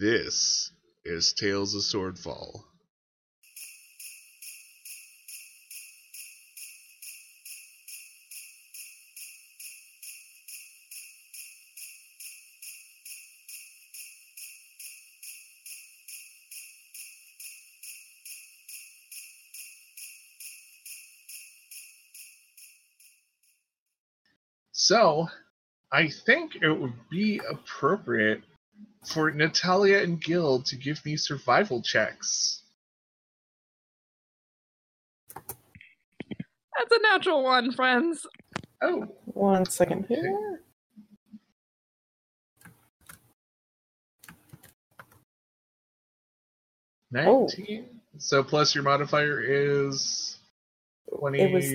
This is Tales of Swordfall. So, I think it would be appropriate for Natalia and Gil to give me survival checks. That's a natural one, friends. Oh, One second here. Oh. 19. So plus your modifier is 20 It was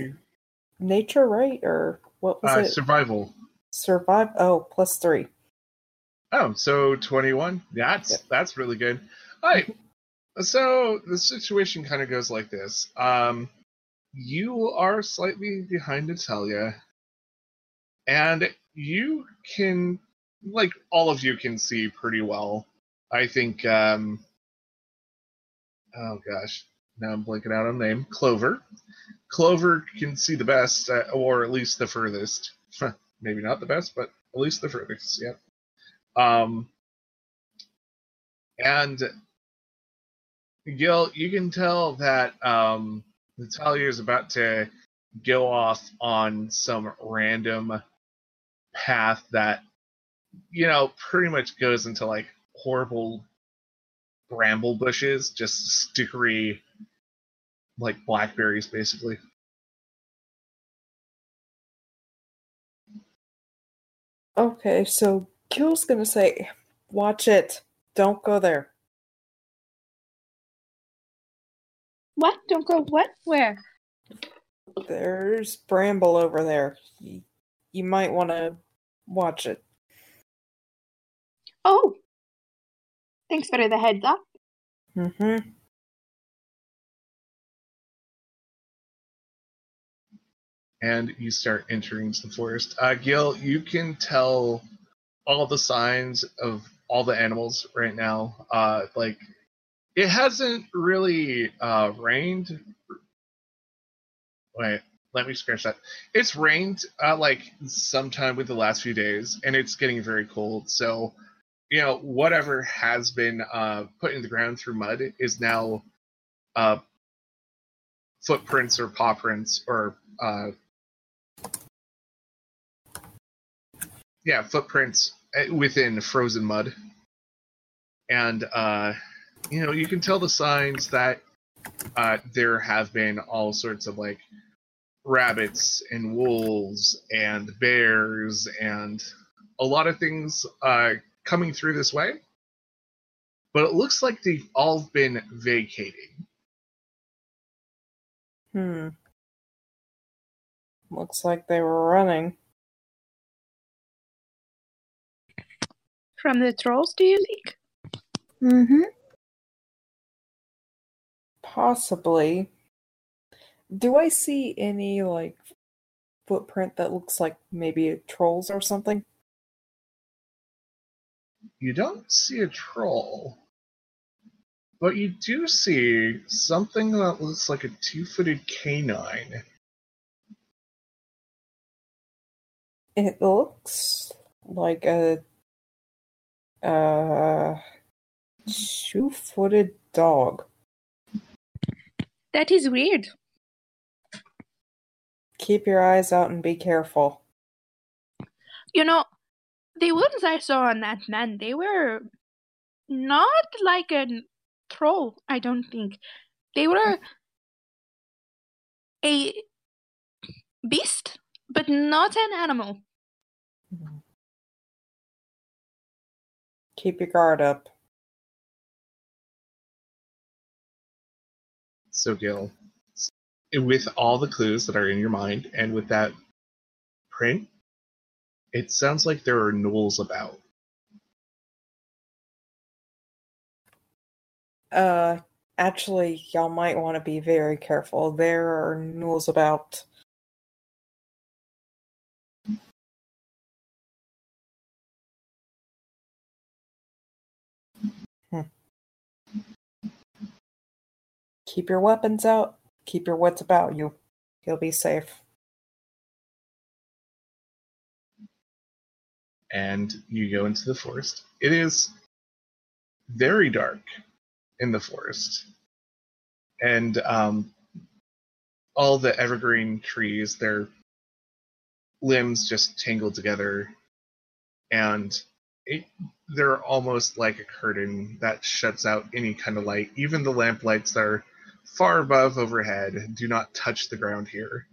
nature, right? Or what was uh, it? survival. Survive. Oh, plus three. Oh, so 21. That's Yep. that's really good. All right. So the situation kind of goes like this. Um you are slightly behind Natalia and you can like all of you can see pretty well. I think um oh gosh, now I'm blanking out on name. Clover. Clover can see the best, uh, or at least the furthest. Maybe not the best, but at least the furthest. Yep. Um, and Gil, you can tell that um, Natalia is about to go off on some random path that, you know, pretty much goes into like horrible bramble bushes, just stickery, like blackberries, basically. Okay, so Gil's gonna say, "Watch it! Don't go there." What? Don't go what? Where? There's bramble over there. You, you might want to watch it. Oh! Thanks for the heads up. Mm-hmm. and you start entering the forest. Uh, Gil, you can tell all the signs of all the animals right now. Uh, like it hasn't really uh, rained. Wait, let me scratch that. It's rained uh, like sometime with the last few days, and it's getting very cold. So, you know, whatever has been uh, put in the ground through mud is now uh, footprints or paw prints or yeah, footprints uh, within frozen mud. And, uh, you know, you can tell the signs that uh, there have been all sorts of like rabbits and wolves and bears and a lot of things uh, coming through this way. But it looks like they've all been vacating. Hmm. Looks like they were running. From the trolls, do you think? Mm-hmm. Possibly. Do I see any like footprint that looks like maybe a trolls or something? You don't see a troll, but you do see something that looks like a two footed canine. It looks like a uh two-footed dog. That is weird. Keep your eyes out and be careful. You know, the ones I saw on that man, they were not like a troll, I don't think. They were a beast, but not an animal. Keep your guard up. So, Gil, with all the clues that are in your mind and with that print, it sounds like there are gnolls about. Uh, actually, y'all might want to be very careful. There are gnolls about. Keep your weapons out. Keep your wits about you. You'll be safe. and you go into the forest. It is very dark in the forest, and um, all the evergreen trees, their limbs just tangled together, and it, they're almost like a curtain that shuts out any kind of light. Even the lamp lights are far above overhead do not touch the ground here.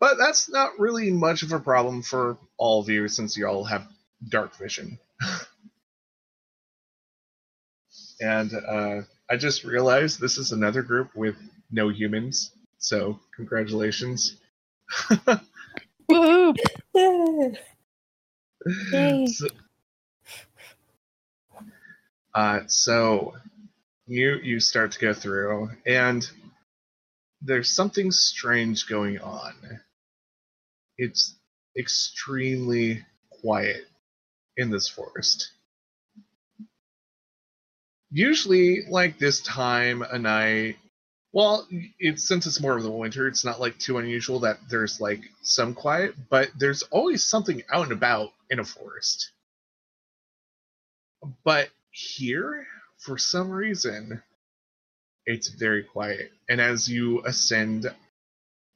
But that's not really much of a problem for all of you since you all have dark vision. and uh, I just realized this is another group with no humans, so congratulations. Yay. so, uh, so you you start to go through, and there's something strange going on. It's extremely quiet in this forest. Usually, like this time a night, well, it's since it's more of the winter, it's not like too unusual that there's like some quiet, but there's always something out and about in a forest. But here, for some reason, it's very quiet. And as you ascend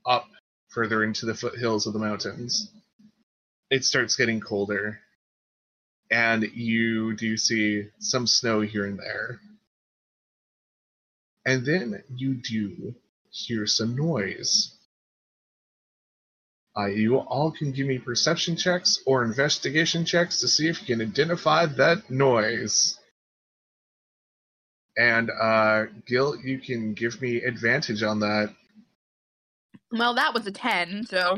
up further into the foothills of the mountains, it starts getting colder. And you do see some snow here and there. And then you do hear some noise. Uh, you all can give me perception checks or investigation checks to see if you can identify that noise. And uh, Gil, you can give me advantage on that. Well, that was a 10, so.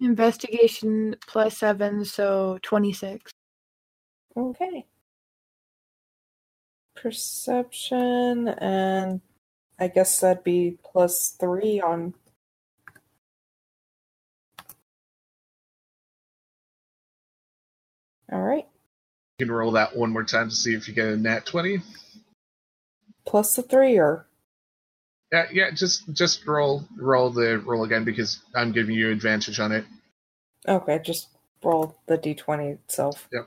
Investigation plus seven, so 26. Okay. Perception, and I guess that'd be plus three on. All right. You can roll that one more time to see if you get a nat 20. Plus the three, or Yeah, yeah, just just roll roll the roll again because I'm giving you advantage on it. okay, just roll the d20 itself. Yep.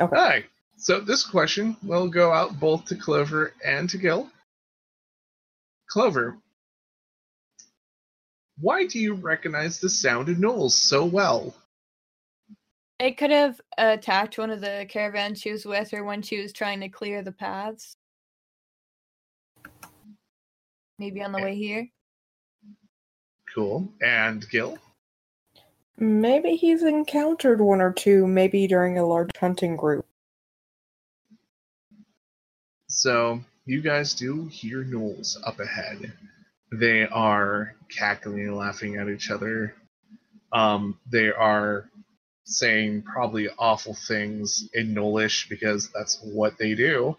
Okay. Alright. So this question will go out both to Clover and to Gil. Clover, why do you recognize the sound of gnolls so well? It could have attacked one of the caravans she was with or when she was trying to clear the paths. Maybe on the way here. Cool. And Gil? Maybe he's encountered one or two, maybe during a large hunting group. So you guys do hear gnolls up ahead. They are cackling and laughing at each other. Um, they are saying probably awful things in Gnollish because that's what they do.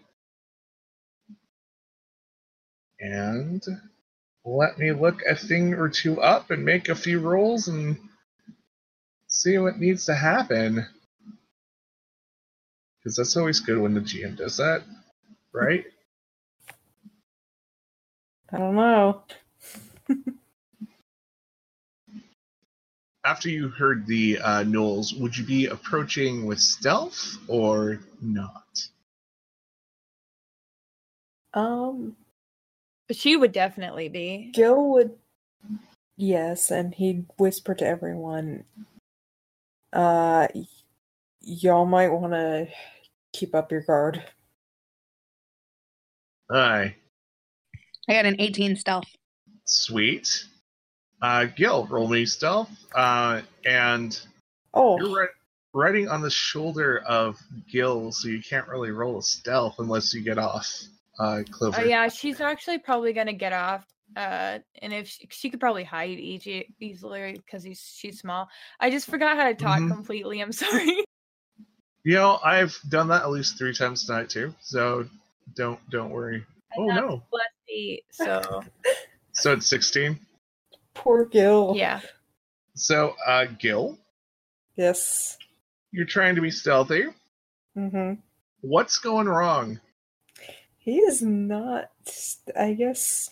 And let me look a thing or two up and make a few rolls and see what needs to happen. Because that's always good when the GM does that, right? I don't know. after you heard the uh, gnolls, would you be approaching with stealth or not? Um, She would definitely be. Gil would. Yes, and he'd whisper to everyone, uh, y- y'all might want to keep up your guard. Aye, I got an 18 stealth. sweet. Uh, Gil, roll me stealth. Uh, and Oh, you're ri- riding on the shoulder of Gil, so you can't really roll a stealth unless you get off. Uh, Clover. Oh yeah, she's actually probably gonna get off. Uh, and if she, she could probably hide easy, easily because he's she's small. I just forgot how to talk Mhm. completely. I'm sorry. You know, I've done that at least three times tonight too, so don't don't worry. Oh no! Plus eight, so So it's sixteen. Poor Gil. yeah. So, uh, Gil, Yes. you're trying to be stealthy. hmm What's going wrong? He is not. I guess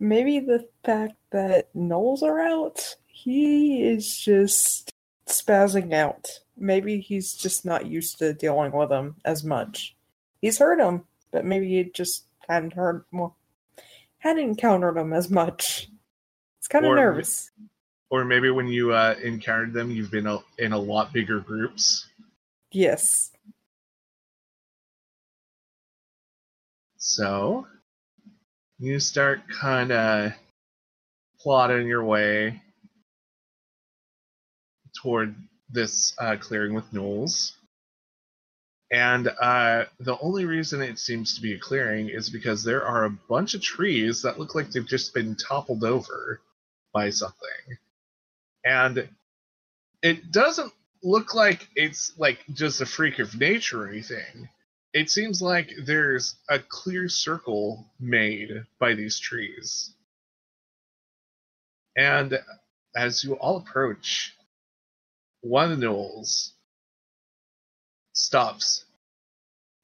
maybe the fact that gnolls are out. He is just spazzing out. Maybe he's just not used to dealing with them as much. He's heard them, but maybe he just hadn't heard more, hadn't encountered them as much. He's kind of nervous. Or maybe when you uh, encountered them, you've been a, in a lot bigger groups. Yes. So you start kind of plodding your way toward this uh, clearing with gnolls. And uh, the only reason it seems to be a clearing is because there are a bunch of trees that look like they've just been toppled over by something. And it doesn't look like it's like just a freak of nature or anything it seems like there's a clear circle made by these trees. And as you all approach, one of the gnolls stops,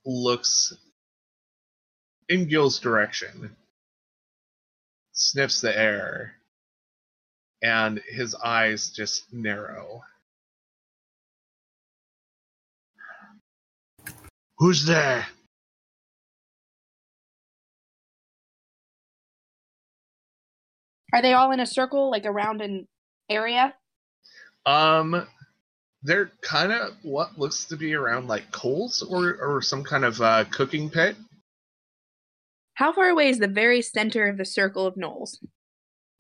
looks in Gil's direction, sniffs the air, and his eyes just narrow. Who's there? Are they all in a circle, like around an area? Um, they're kind of what looks to be around like coals or or some kind of uh, cooking pit. How far away is the very center of the circle of gnolls?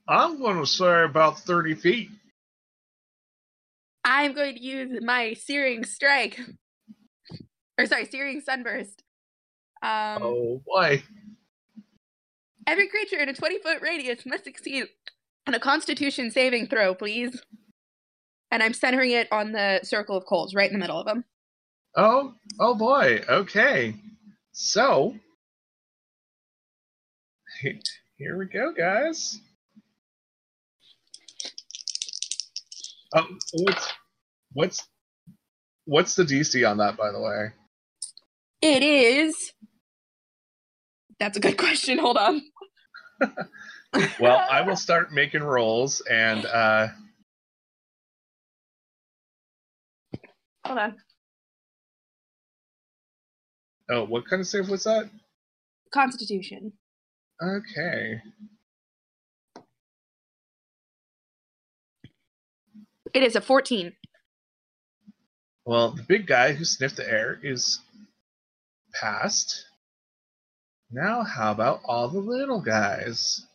I'm going to say about thirty feet. I'm going to use my searing strike. Or sorry, searing sunburst. Um, oh boy! Every creature in a 20 foot radius must succeed on a constitution saving throw, please. And I'm centering it on the circle of coals, right in the middle of them. Oh oh boy! Okay, so here we go, guys. Um, what's what's what's the DC on that, by the way? It is. That's a good question. Hold on. Well, I will start making rolls, and uh, Hold on. oh, what kind of save was that? Constitution. Okay. It is a 14. Well, the big guy who sniffed the air is passed. Now, how about all the little guys?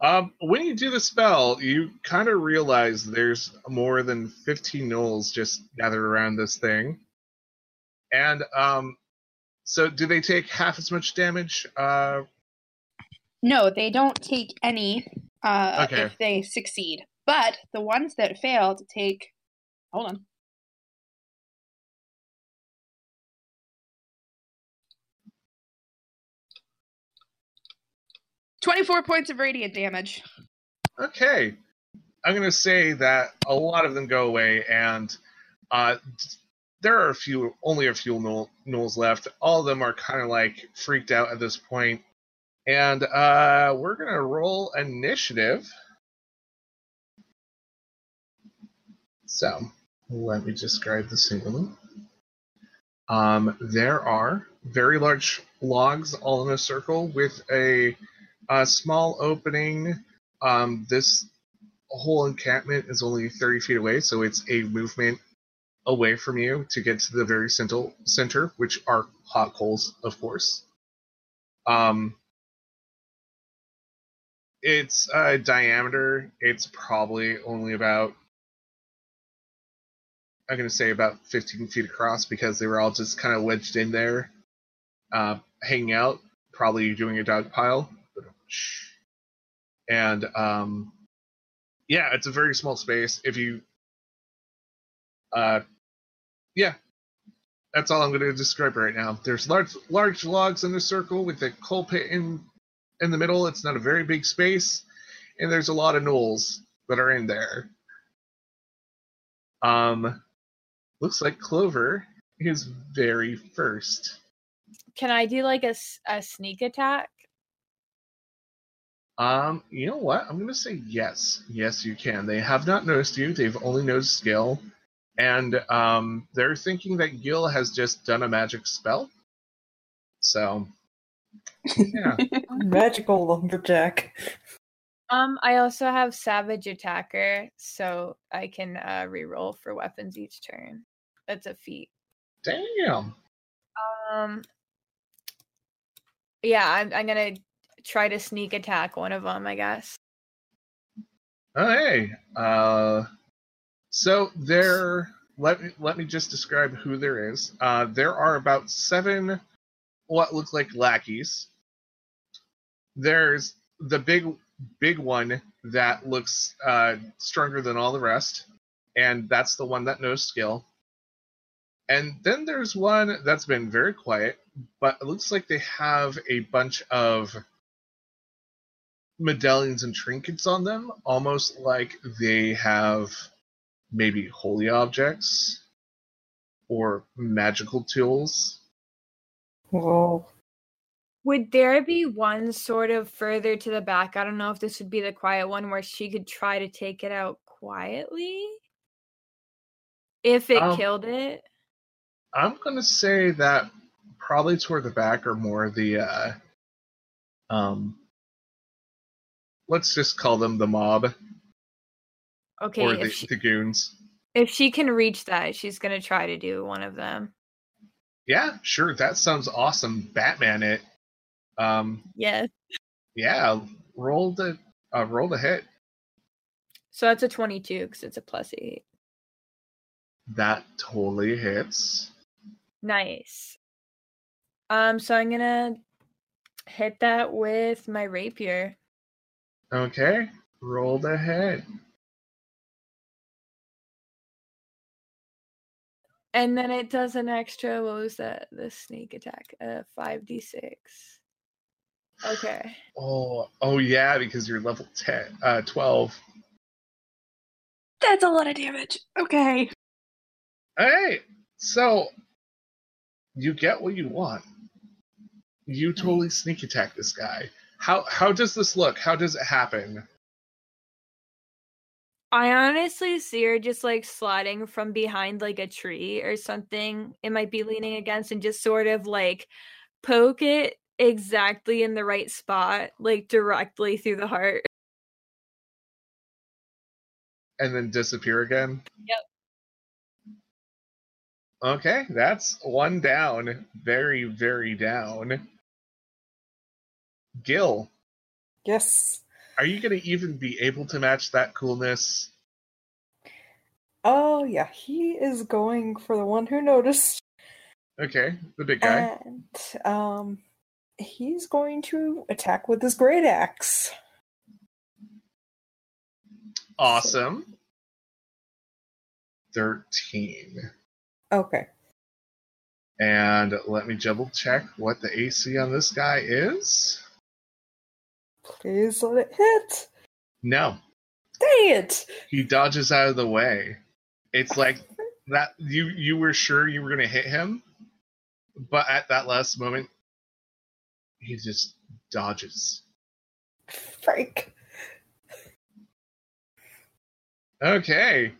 Um, when you do the spell, you kind of realize there's more than 15 gnolls just gathered around this thing. And um, so, do they take half as much damage? Uh, No, they don't take any uh, Okay. if they succeed. But the ones that fail take. Hold on. Twenty-four points of radiant damage. Okay. I'm going to say that a lot of them go away, and uh, there are a few, only a few gnolls left. All of them are kind of like freaked out at this point. And uh, we're going to roll initiative. So let me describe the scene. Um, there are very large logs all in a circle with a, a small opening um, this whole encampment is only 30 feet away, so it's a movement away from you to get to the very center which are hot coals, of course. Um, its uh, diameter, it's probably only about, I'm going to say about 15 feet across because they were all just kind of wedged in there, uh, hanging out, probably doing a dog pile. And um, yeah, it's a very small space. If you, uh, yeah, that's all I'm going to describe right now. There's large, large logs in the circle with a coal pit in in the middle. It's not a very big space, and there's a lot of gnolls that are in there. Um, looks like Clover his very first. Can I do like a, a sneak attack? Um, you know what? I'm gonna say yes. Yes, you can. They have not noticed you. They've only noticed Gil, and um, they're thinking that Gil has just done a magic spell. So, yeah. Magical lumberjack. Um, I also have Savage Attacker, so I can uh, reroll for weapons each turn. That's a feat. Damn. Um, yeah, I'm I'm gonna try to sneak attack one of them. I guess. Oh, hey. Uh, so there. Let me let me just describe who there is. Uh, there are about seven what look like lackeys. There's the big big one that looks uh, stronger than all the rest, and that's the one that knows skill. And then there's one that's been very quiet, but it looks like they have a bunch of medallions and trinkets on them, almost like they have maybe holy objects or magical tools. Whoa. Would there be one sort of further to the back? I don't know if this would be the quiet one where she could try to take it out quietly. If it Um, killed it. I'm gonna say that probably toward the back or more the uh um let's just call them the mob Okay, or the, she, the goons. if she can reach that, she's gonna try to do one of them. Yeah, sure, that sounds awesome. Batman it. Um Yes. yeah, roll the uh roll the hit. So that's a twenty-two because it's a plus eight. That totally hits. Nice. Um, so I'm gonna hit that with my rapier. Okay, roll the hit. And then it does an extra, what was that? The sneak attack. Uh five D six. Okay. Oh, oh yeah, because you're level 10, uh, 12. That's a lot of damage. Okay. Alright. so you get what you want. You totally sneak attack this guy. How how does this look? How does it happen? I honestly see her just like sliding from behind like a tree or something it might be leaning against and just sort of like poke it exactly in the right spot, like directly through the heart. And then disappear again? Yep. Okay, that's one down. Very, very down. Gil, Yes. are you going to even be able to match that coolness? Oh yeah, he is going for the one who noticed. Okay, the big guy. And um he's going to attack with his great axe. awesome. 13. Okay. And let me double check what the AC on this guy is. Please let it hit. No, Dang it! he dodges out of the way. It's like that you you were sure you were going to hit him, but at that last moment he just dodges. Freak. Okay.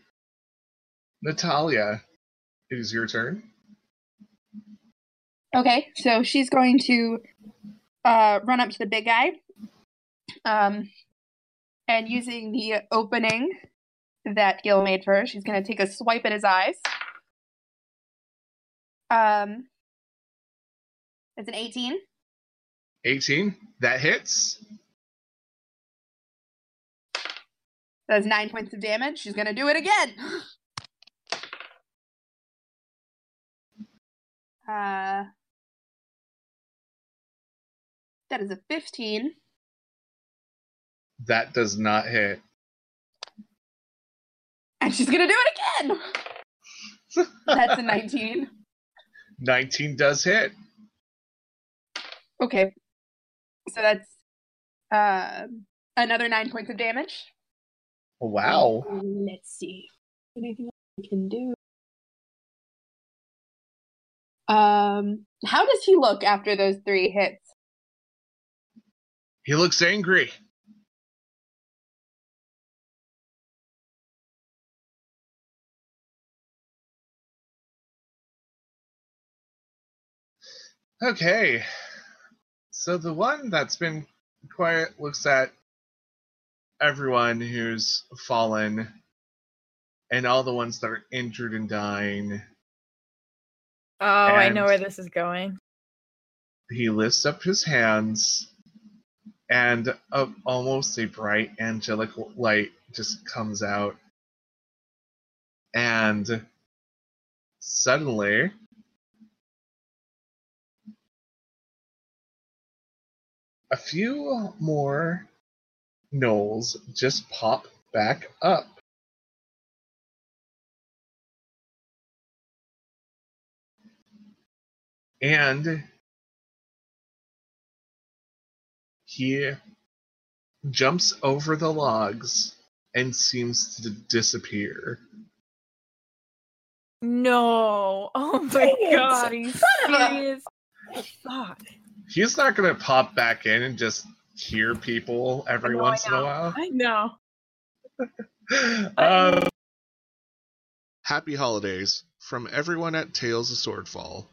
Natalia, it is your turn. Okay, so she's going to uh, run up to the big guy, um, and using the opening that Gil made for her, she's going to take a swipe at his eyes. Um, it's an 18. 18. That hits. Does nine points of damage. She's going to do it again. Uh, that is a 15. That does not hit. And she's going to do it again. That's a 19. 19 does hit. Okay. So that's uh, another nine points of damage. Wow. Let's see. Anything else I can do? Um, how does he look after those three hits? He looks angry. Okay. So the one that's been quiet looks at everyone who's fallen and all the ones that are injured and dying. Oh, I know where this is going. He lifts up his hands and a, almost a bright angelic light just comes out. And suddenly, a few more gnolls just pop back up. And he jumps over the logs and seems to disappear. No. Oh my Dang god, are you of a- serious? Fuck. He's not going to pop back in and just hear people every know, once in a while. I know. Um, Happy holidays from everyone at Tales of Swordfall.